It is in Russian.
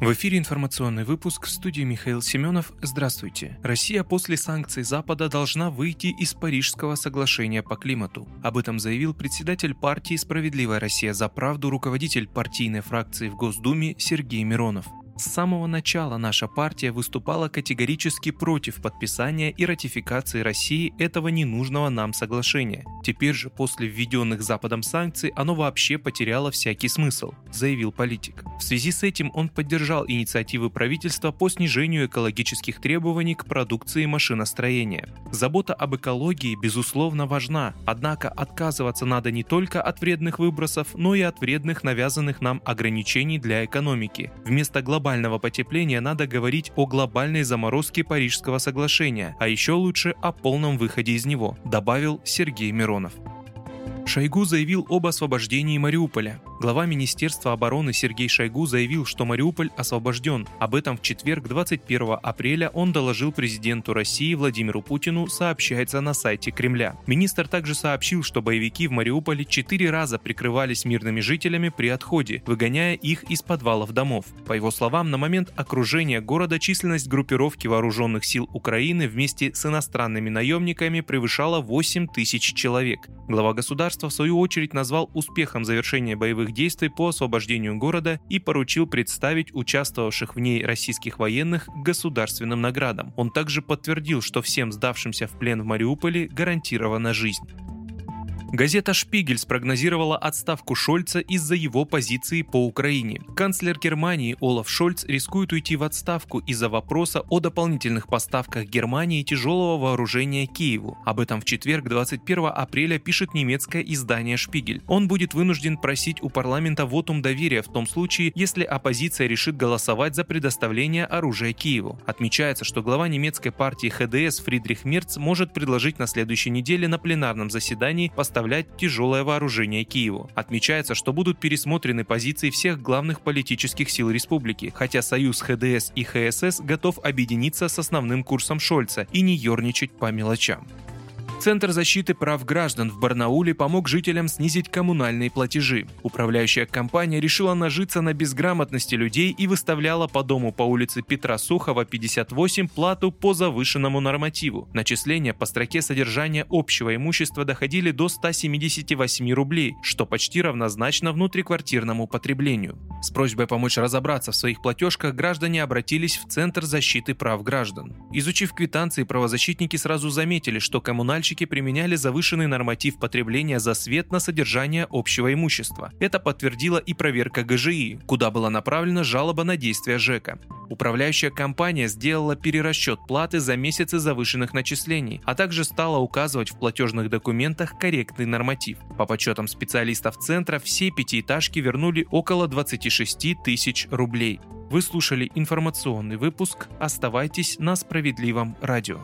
В эфире информационный выпуск в студии Михаил Семенов. Здравствуйте. Россия после санкций Запада должна выйти из Парижского соглашения по климату. Об этом заявил председатель партии «Справедливая Россия за правду» руководитель партийной фракции в Госдуме Сергей Миронов. С самого начала наша партия выступала категорически против подписания и ратификации России этого ненужного нам соглашения. Теперь же, после введенных Западом санкций, оно вообще потеряло всякий смысл, заявил политик. В связи с этим он поддержал инициативы правительства по снижению экологических требований к продукции машиностроения. Забота об экологии, безусловно, важна, однако отказываться надо не только от вредных выбросов, но и от вредных навязанных нам ограничений для экономики. Вместо глобального глобального потепления надо говорить о глобальной заморозке Парижского соглашения, а еще лучше о полном выходе из него, добавил Сергей Миронов. Шойгу заявил об освобождении Мариуполя. Глава Министерства обороны Сергей Шойгу заявил, что Мариуполь освобожден. Об этом в четверг, 21 апреля, он доложил президенту России Владимиру Путину, сообщается на сайте Кремля. Министр также сообщил, что боевики в Мариуполе четыре раза прикрывались мирными жителями при отходе, выгоняя их из подвалов домов. По его словам, на момент окружения города численность группировки вооруженных сил Украины вместе с иностранными наемниками превышала 8 тысяч человек. Глава государства в свою очередь назвал успехом завершения боевых боевых действий по освобождению города и поручил представить участвовавших в ней российских военных государственным наградам. Он также подтвердил, что всем сдавшимся в плен в Мариуполе гарантирована жизнь. Газета «Шпигель» спрогнозировала отставку Шольца из-за его позиции по Украине. Канцлер Германии Олаф Шольц рискует уйти в отставку из-за вопроса о дополнительных поставках Германии тяжелого вооружения Киеву. Об этом в четверг 21 апреля пишет немецкое издание «Шпигель». Он будет вынужден просить у парламента вотум доверия в том случае, если оппозиция решит голосовать за предоставление оружия Киеву. Отмечается, что глава немецкой партии ХДС Фридрих Мерц может предложить на следующей неделе на пленарном заседании поставить поставлять тяжелое вооружение Киеву. Отмечается, что будут пересмотрены позиции всех главных политических сил республики, хотя союз ХДС и ХСС готов объединиться с основным курсом Шольца и не ерничать по мелочам. Центр защиты прав граждан в Барнауле помог жителям снизить коммунальные платежи. Управляющая компания решила нажиться на безграмотности людей и выставляла по дому по улице Петра Сухова 58 плату по завышенному нормативу. Начисления по строке содержания общего имущества доходили до 178 рублей, что почти равнозначно внутриквартирному потреблению. С просьбой помочь разобраться в своих платежках граждане обратились в Центр защиты прав граждан. Изучив квитанции, правозащитники сразу заметили, что коммунальщики коммунальщики применяли завышенный норматив потребления за свет на содержание общего имущества. Это подтвердила и проверка ГЖИ, куда была направлена жалоба на действия ЖЭКа. Управляющая компания сделала перерасчет платы за месяцы завышенных начислений, а также стала указывать в платежных документах корректный норматив. По подсчетам специалистов центра, все пятиэтажки вернули около 26 тысяч рублей. Вы слушали информационный выпуск. Оставайтесь на справедливом радио.